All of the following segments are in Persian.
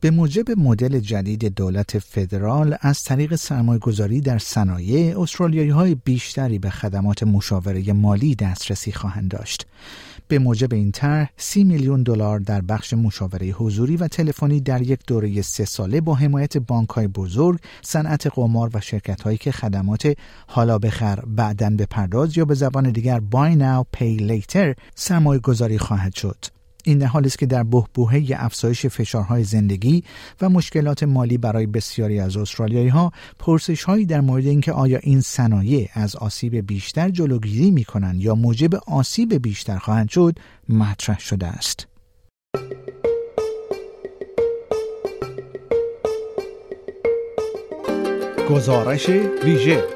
به موجب مدل جدید دولت فدرال از طریق سرمایهگذاری در صنایع استرالیایی های بیشتری به خدمات مشاوره مالی دسترسی خواهند داشت. به موجب این طرح سی میلیون دلار در بخش مشاوره حضوری و تلفنی در یک دوره سه ساله با حمایت بانک های بزرگ، صنعت قمار و شرکت هایی که خدمات حالا بخر بعدن به پرداز یا به زبان دیگر buy now pay later سرمایه گذاری خواهد شد. این در حالی است که در بهبوهه افزایش فشارهای زندگی و مشکلات مالی برای بسیاری از استرالیایی ها پرسش هایی در مورد اینکه آیا این صنایع از آسیب بیشتر جلوگیری می کنند یا موجب آسیب بیشتر خواهند شد مطرح شده است. گزارش ویژه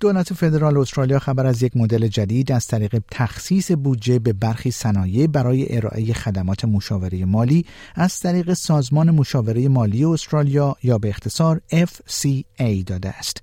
دولت فدرال استرالیا خبر از یک مدل جدید از طریق تخصیص بودجه به برخی صنایع برای ارائه خدمات مشاوره مالی از طریق سازمان مشاوره مالی استرالیا یا به اختصار FCA داده است.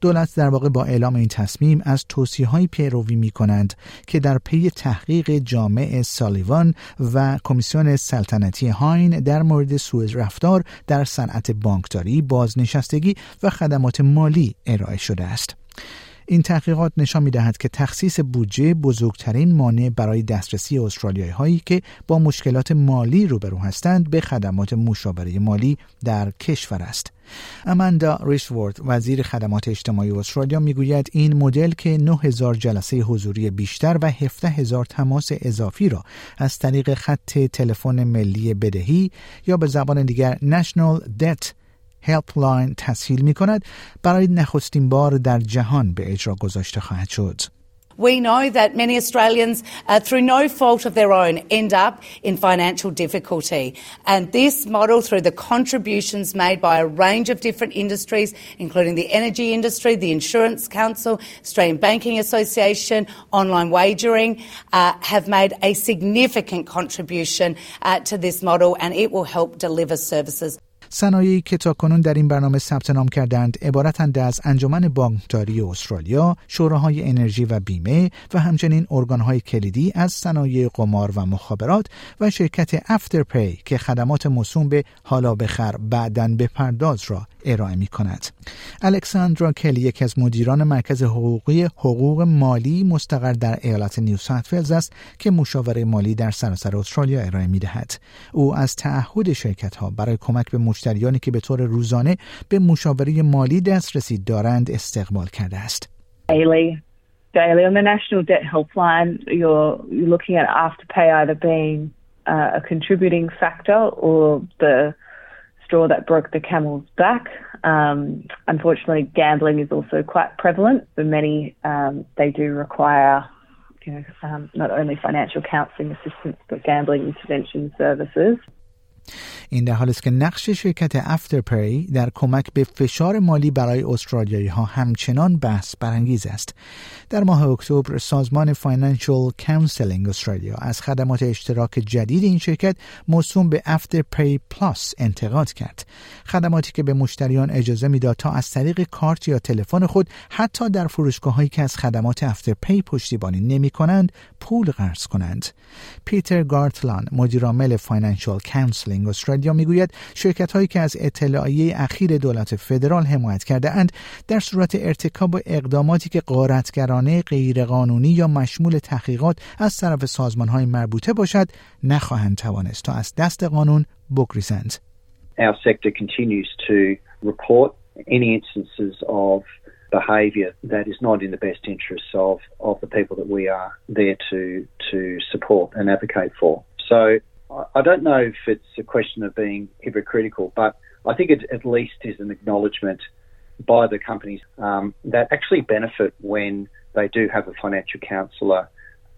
دولت در واقع با اعلام این تصمیم از توصیه های پیروی می کنند که در پی تحقیق جامع سالیوان و کمیسیون سلطنتی هاین در مورد سوء رفتار در صنعت بانکداری، بازنشستگی و خدمات مالی ارائه شده است. این تحقیقات نشان می دهد که تخصیص بودجه بزرگترین مانع برای دسترسی استرالیایی هایی که با مشکلات مالی روبرو هستند به خدمات مشاوره مالی در کشور است. اماندا ریشورد وزیر خدمات اجتماعی استرالیا می‌گوید این مدل که 9000 جلسه حضوری بیشتر و 17000 تماس اضافی را از طریق خط تلفن ملی بدهی یا به زبان دیگر National Debt هلپلاین تسهیل می کند برای نخستین بار در جهان به اجرا گذاشته خواهد شد. We know that many Australians, uh, through no fault of their own, end up in financial difficulty. And this model, through the contributions made by a range of different industries, including the energy industry, the Insurance Council, Australian Banking Association, online wagering, uh, have made a significant contribution uh, to this model and it will help deliver services. صنایعی که تاکنون در این برنامه ثبت نام کردند عبارتند از انجمن بانکداری استرالیا، شوراهای انرژی و بیمه و همچنین ارگانهای کلیدی از صنایع قمار و مخابرات و شرکت افترپی که خدمات موسوم به حالا بخر بعدن به پرداز را ارائه می کند. الکساندرا کلی یکی از مدیران مرکز حقوقی حقوق مالی مستقر در ایالت نیو ساوت است که مشاوره مالی در سراسر استرالیا ارائه می دهد. او از تعهد شرکت ها برای کمک به مشتریانی که به طور روزانه به مشاوره مالی دسترسی دارند استقبال کرده است. Daily, daily on the National Debt Helpline, you're, you're looking at afterpay either being uh, a contributing factor or the straw that broke the camel's back. Um, unfortunately, gambling is also quite prevalent. For many, um, they do require you know, um, not only financial counselling assistance but gambling intervention services. این در حال است که نقش شرکت افترپری در کمک به فشار مالی برای استرالیایی ها همچنان بحث برانگیز است. در ماه اکتبر سازمان Financial Counselling استرالیا از خدمات اشتراک جدید این شرکت موسوم به Afterpay Plus انتقاد کرد. خدماتی که به مشتریان اجازه می‌داد تا از طریق کارت یا تلفن خود حتی در فروشگاه هایی که از خدمات Afterpay پشتیبانی نمی کنند پول قرض کنند. پیتر گارتلان مدیرعامل Financial Counselling استرالیا می‌گوید شرکت هایی که از اطلاعیه اخیر دولت فدرال حمایت کرده اند در صورت ارتکاب اقداماتی که غارتگرانه غیرقانونی یا مشمول تحقیقات از طرف سازمان های مربوطه باشد نخواهند توانست تا از دست قانون بگریزند. Our sector continues to report any instances of behaviour that is not in the best interests of, of the people that we are there to, to support and advocate for. So I don't know if it's a question of being hypocritical, but I think it at least is an acknowledgement by the companies um, that actually benefit when they do have a financial counsellor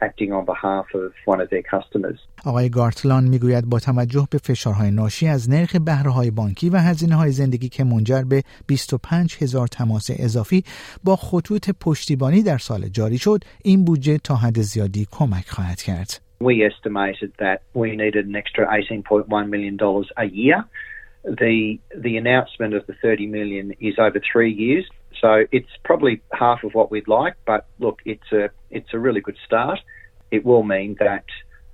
acting on behalf of one of their customers. آقای گارتلان می‌گوید با توجه به فشارهای ناشی از نرخ بهره بانکی و هزینه های زندگی که منجر به 25 هزار تماس اضافی با خطوط پشتیبانی در سال جاری شد این بودجه تا حد زیادی کمک خواهد کرد. We estimated that we needed an extra $18.1 million a year. The, the announcement of the 30 million is over three years. So it's probably half of what we'd like, but look, it's a it's a really good start. It will mean that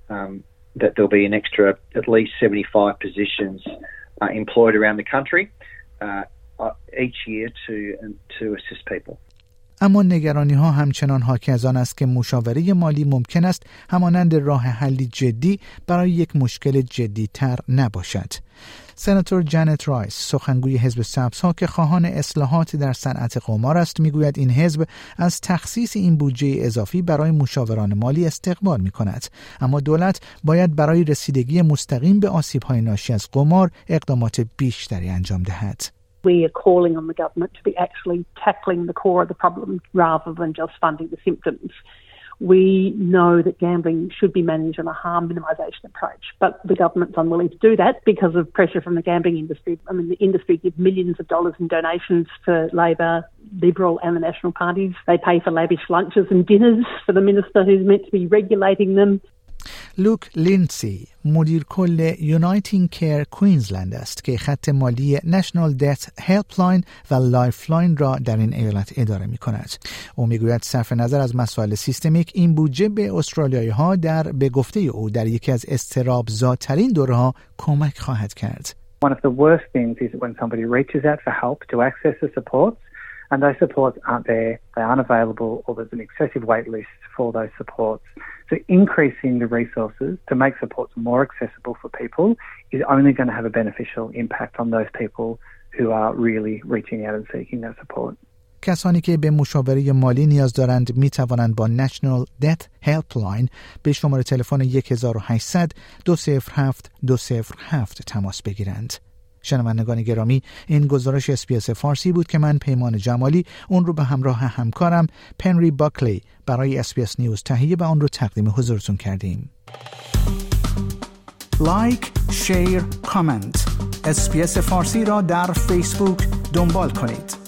um, that there'll be an extra at least 75 positions uh, employed around the country uh, each year to to assist people. اما نگرانی ها همچنان حاکی از آن است که مشاوره مالی ممکن است همانند راه حلی جدی برای یک مشکل جدی تر نباشد. سناتور جانت رایس سخنگوی حزب سبزها که خواهان اصلاحات در صنعت قمار است می‌گوید این حزب از تخصیص این بودجه اضافی برای مشاوران مالی استقبال می کند اما دولت باید برای رسیدگی مستقیم به آسیب های ناشی از قمار اقدامات بیشتری انجام دهد. We are calling on the government to be actually tackling the core of the problem rather than just funding the symptoms. We know that gambling should be managed on a harm minimisation approach, but the government's unwilling to do that because of pressure from the gambling industry. I mean, the industry gives millions of dollars in donations for Labor, Liberal, and the National parties. They pay for lavish lunches and dinners for the minister who's meant to be regulating them. لوک لینسی مدیر کل یونایتینگ کیر کوینزلند است که خط مالی نشنال دت هلپلاین و لایفلاین را در این ایالت اداره می کند. او می‌گوید صرف نظر از مسائل سیستمیک این بودجه به استرالیایی ها در به گفته او در یکی از استراب زادترین دوره ها کمک خواهد کرد. One of the worst things is when somebody reaches out for help to access the supports and those supports aren't there, they aren't available, or there's an excessive wait list for those supports. So increasing the resources to make supports more accessible for people is only going to have a beneficial impact on those people who are really reaching out and seeking that support. کسانی که به مشاوره مالی نیاز دارند می توانند با National Debt Helpline به شماره تلفن 1800 207 207 تماس بگیرند. شنوندگان گرامی این گزارش SBS فارسی بود که من پیمان جمالی اون رو به همراه همکارم پنری باکلی برای SBS News تهیه و اون رو تقدیم حضورتون کردیم. like، share، comment. SBS فارسی را در فیسبوک دنبال کنید.